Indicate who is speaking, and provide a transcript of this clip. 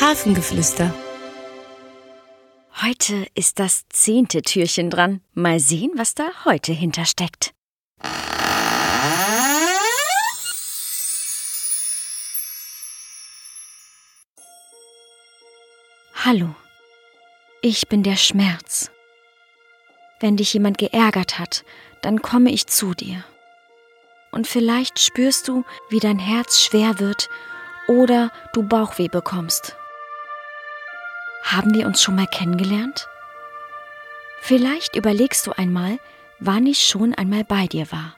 Speaker 1: Hafengeflüster.
Speaker 2: Heute ist das zehnte Türchen dran. Mal sehen, was da heute hintersteckt. Hallo, ich bin der Schmerz. Wenn dich jemand geärgert hat, dann komme ich zu dir. Und vielleicht spürst du, wie dein Herz schwer wird oder du Bauchweh bekommst. Haben wir uns schon mal kennengelernt? Vielleicht überlegst du einmal, wann ich schon einmal bei dir war.